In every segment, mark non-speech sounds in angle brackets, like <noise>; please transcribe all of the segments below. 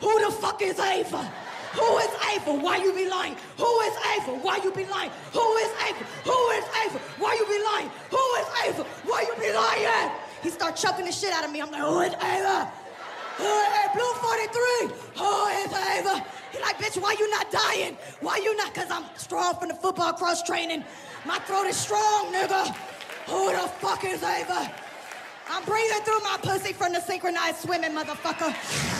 Who the fuck is Ava? Who is Ava? Why you be lying? Who is Ava? Why you be lying? Who is Ava? Who is Ava? Why you be lying? Who is Ava? Why you be lying? He start chucking the shit out of me. I'm like, who is Ava? Who is Blue 43? Who is Ava? He like, bitch, why you not dying? Why you not? Cause I'm strong from the football cross training. My throat is strong, nigga. Who the fuck is Ava? I'm breathing through my pussy from the synchronized swimming, motherfucker.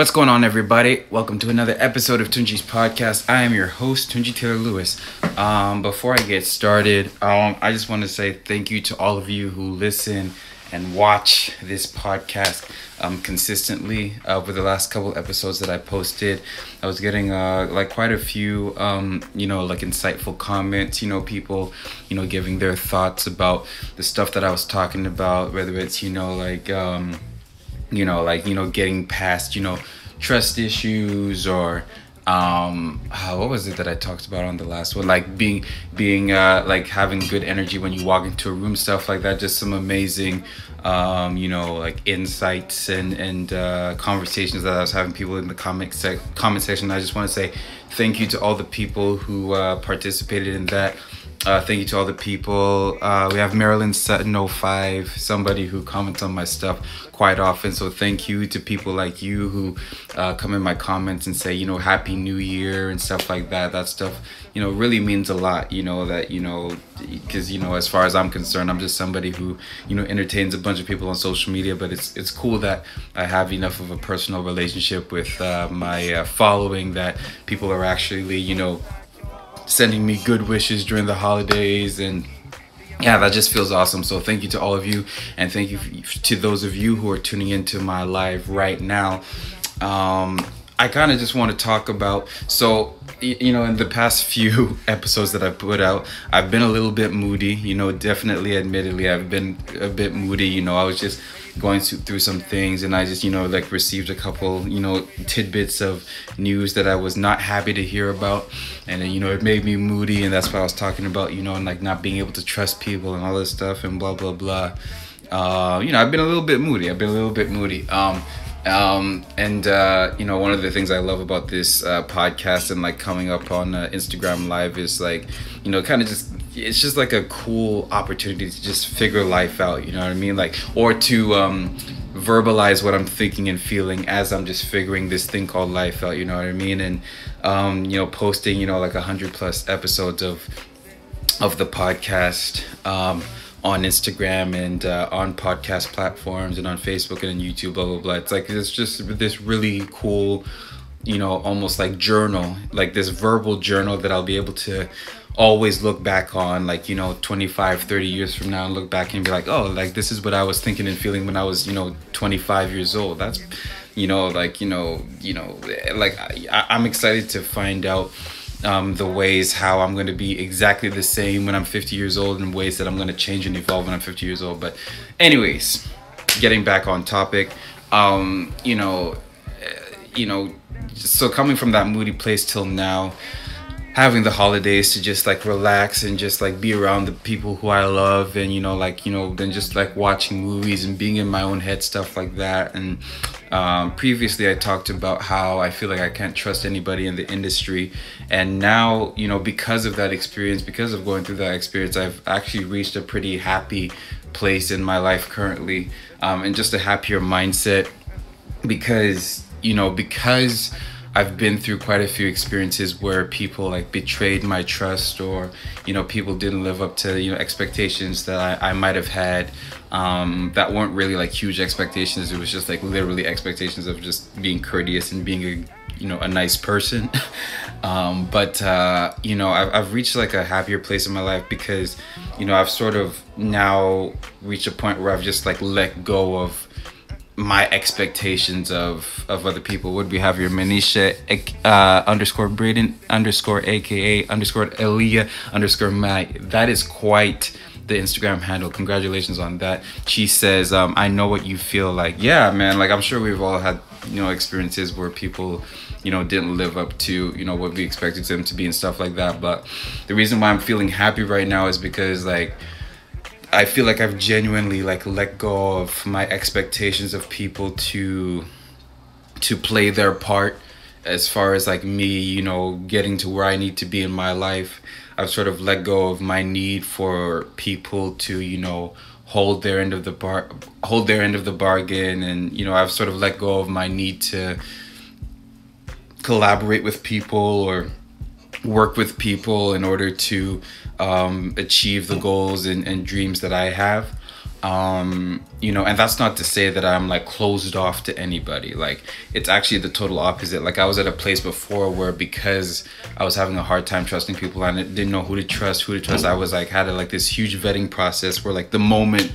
What's going on, everybody? Welcome to another episode of Tunji's podcast. I am your host, Tunji Taylor Lewis. Um, before I get started, um, I just want to say thank you to all of you who listen and watch this podcast um, consistently. Uh, over the last couple episodes that I posted, I was getting uh, like quite a few, um, you know, like insightful comments. You know, people, you know, giving their thoughts about the stuff that I was talking about, whether it's you know like. Um, you know like you know getting past you know trust issues or um uh, what was it that i talked about on the last one? Like being being uh like having good energy when you walk into a room stuff like that just some amazing um you know like insights and and uh conversations that i was having people in the comment sec- comment section. I just want to say thank you to all the people who uh participated in that uh, thank you to all the people. Uh, we have Marilyn Sutton 05, somebody who comments on my stuff quite often. So thank you to people like you who uh, come in my comments and say, you know, Happy New Year and stuff like that. That stuff, you know, really means a lot. You know that you know because you know as far as I'm concerned, I'm just somebody who you know entertains a bunch of people on social media. But it's it's cool that I have enough of a personal relationship with uh, my uh, following that people are actually you know sending me good wishes during the holidays and yeah that just feels awesome. So thank you to all of you and thank you to those of you who are tuning into my live right now. Um, i kind of just want to talk about so you know in the past <laughs> few episodes that i've put out i've been a little bit moody you know definitely admittedly i've been a bit moody you know i was just going through some things and I just, you know, like received a couple, you know, tidbits of news that I was not happy to hear about. And you know, it made me moody and that's what I was talking about, you know, and like not being able to trust people and all this stuff and blah, blah, blah. Uh, you know, I've been a little bit moody. I've been a little bit moody. Um, um, and uh, you know, one of the things I love about this uh, podcast and like coming up on uh, Instagram Live is like, you know, kind of just it's just like a cool opportunity to just figure life out. You know what I mean? Like, or to um, verbalize what I'm thinking and feeling as I'm just figuring this thing called life out. You know what I mean? And um, you know, posting you know like a hundred plus episodes of of the podcast. Um, on Instagram and uh, on podcast platforms and on Facebook and on YouTube, blah blah blah. It's like it's just this really cool, you know, almost like journal, like this verbal journal that I'll be able to always look back on like you know 25 30 years from now and look back and be like oh like this is what i was thinking and feeling when i was you know 25 years old that's you know like you know you know like I, i'm excited to find out um, the ways how I'm going to be exactly the same when I'm 50 years old and ways that I'm going to change and evolve when I'm 50 years old. But, anyways, getting back on topic, um, you know, you know, so coming from that moody place till now, having the holidays to just like relax and just like be around the people who I love and you know like you know then just like watching movies and being in my own head stuff like that. And um, previously I talked about how I feel like I can't trust anybody in the industry. And now you know because of that experience because of going through that experience I've actually reached a pretty happy place in my life currently um, and just a happier mindset because you know because I've been through quite a few experiences where people like betrayed my trust or you know people didn't live up to you know expectations that I, I might have had um, that weren't really like huge expectations. It was just like literally expectations of just being courteous and being a you know a nice person. <laughs> Um, but uh, you know I've, I've reached like a happier place in my life because you know I've sort of now reached a point where I've just like let go of my expectations of of other people would we have your Manisha uh, underscore Braden underscore aka underscore Elia underscore Matt that is quite the Instagram handle. Congratulations on that. She says um, I know what you feel like. Yeah man like I'm sure we've all had you know experiences where people you know didn't live up to you know what we expected them to be and stuff like that. But the reason why I'm feeling happy right now is because like I feel like I've genuinely like let go of my expectations of people to to play their part as far as like me, you know, getting to where I need to be in my life. I've sort of let go of my need for people to, you know, hold their end of the bar hold their end of the bargain and you know I've sort of let go of my need to collaborate with people or work with people in order to um, achieve the goals and, and dreams that I have. Um you know and that's not to say that i'm like closed off to anybody. Like it's actually the total opposite. Like i was at a place before where because i was having a hard time trusting people and I didn't know who to trust who to trust i was like had a, like this huge vetting process where like the moment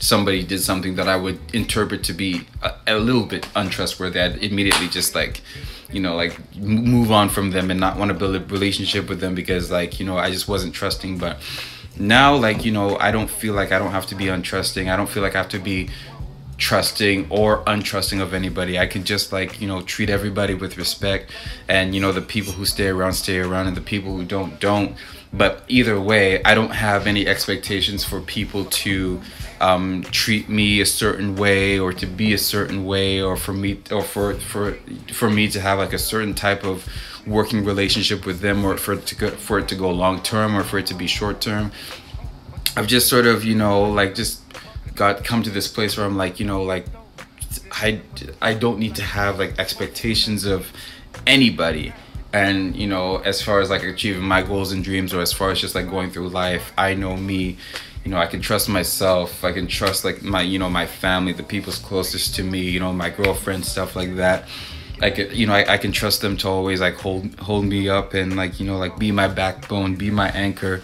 somebody did something that i would interpret to be a, a little bit untrustworthy i'd immediately just like you know like move on from them and not want to build a relationship with them because like you know i just wasn't trusting. But now like you know i don't feel like i don't have to be untrusting. I don't feel like i have to be trusting or untrusting of anybody. I can just like you know treat everybody with respect. And you know the people who stay around stay around and the people who don't don't. But either way i don't have any expectations for people to um, treat me a certain way or to be a certain way or for me or for for for me to have like a certain type of working relationship with them or for it to go, for it to go long term or for it to be short term i've just sort of you know like just got come to this place where i'm like you know like i i don't need to have like expectations of anybody and you know as far as like achieving my goals and dreams or as far as just like going through life i know me you know i can trust myself i can trust like my you know my family the people's closest to me you know my girlfriend stuff like that I can, you know, I, I can trust them to always like hold hold me up and like you know like be my backbone, be my anchor,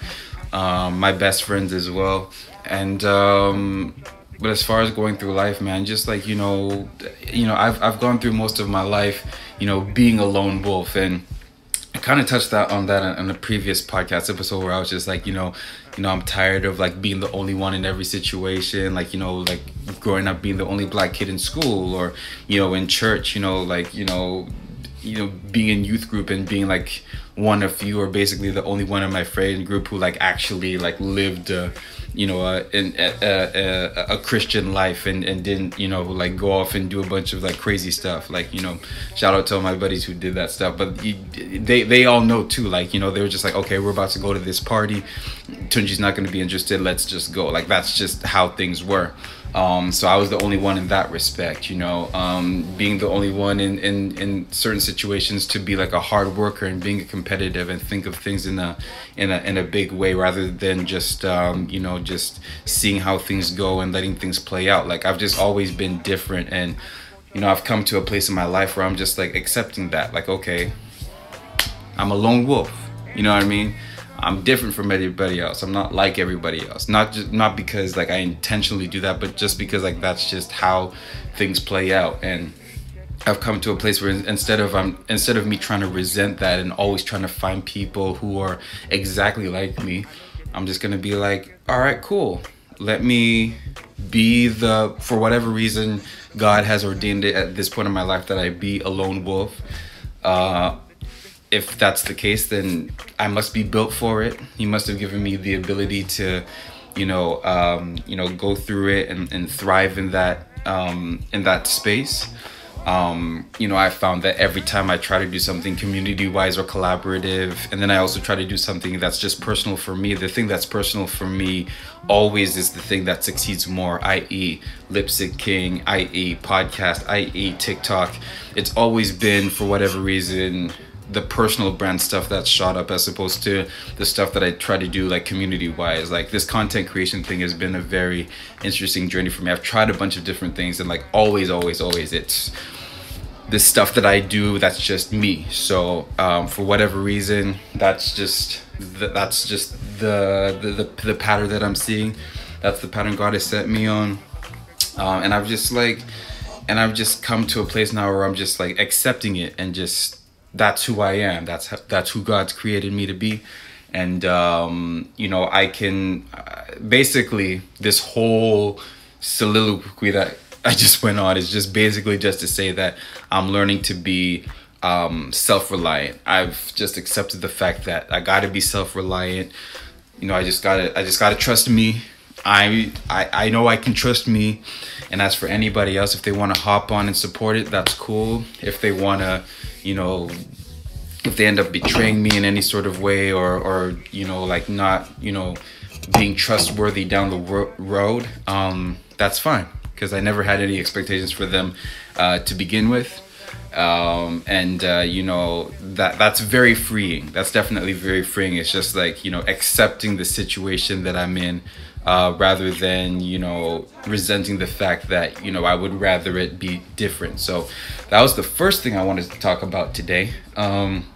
um, my best friends as well. And um, but as far as going through life, man, just like you know, you know, I've I've gone through most of my life, you know, being a lone wolf and. Kind of touched that on that in a previous podcast episode where I was just like, you know, you know, I'm tired of like being the only one in every situation, like, you know, like growing up being the only black kid in school or, you know, in church, you know, like, you know, you know, being in youth group and being like one of few or basically the only one in my friend group who like actually like lived uh, you know uh, in a, a, a, christian life and, and didn't you know like go off and do a bunch of like crazy stuff. Like you know shout out to all my buddies who did that stuff. But you, they they all know too. Like you know they were just like okay we're about to go to this party. Tunji's not going to be interested. Let's just go. Like that's just how things were um, so I was the only one in that respect, you know, um, being the only one in, in, in certain situations to be like a hard worker and being competitive and think of things in a in a in a big way rather than just um, you know just seeing how things go and letting things play out. Like I've just always been different and you know I've come to a place in my life where I'm just like accepting that like okay I'm a lone wolf you know what I mean I'm different from everybody else. I'm not like everybody else. Not just not because like I intentionally do that, but just because like that's just how things play out. And I've come to a place where instead of I'm instead of me trying to resent that and always trying to find people who are exactly like me, I'm just gonna be like, all right, cool. Let me be the for whatever reason God has ordained it at this point in my life that I be a lone wolf. Uh, if that's the case, then I must be built for it. He must have given me the ability to, you know, um, you know, go through it and, and thrive in that um, in that space. Um, you know, I found that every time I try to do something community wise or collaborative, and then I also try to do something that's just personal for me, the thing that's personal for me always is the thing that succeeds more, i.e., Lip Sync King, i.e., podcast, i.e., TikTok. It's always been, for whatever reason, the personal brand stuff that's shot up as opposed to the stuff that I try to do like community wise. Like this content creation thing has been a very interesting journey for me. I've tried a bunch of different things and like always, always, always it's this stuff that I do that's just me. So um, for whatever reason, that's just the, that's just the, the the the pattern that I'm seeing. That's the pattern God has set me on, um, and I've just like, and I've just come to a place now where I'm just like accepting it and just that's who I am. That's that's who God's created me to be, and um, you know I can uh, basically this whole soliloquy that <laughs> I just went on is just basically just to say that I'm learning to be um, self-reliant. I've just accepted the fact that I got to be self-reliant. You know, I just gotta I just gotta trust me. I, I I know I can trust me, and as for anybody else, if they want to hop on and support it, that's cool. If they want to, you know, if they end up betraying me in any sort of way, or or you know, like not you know, being trustworthy down the ro- road, um, that's fine because I never had any expectations for them uh, to begin with. Um, and uh, you know that that's very freeing. That's definitely very freeing. It's just like you know accepting the situation that I'm in, uh, rather than you know resenting the fact that you know I would rather it be different. So that was the first thing I wanted to talk about today. Um,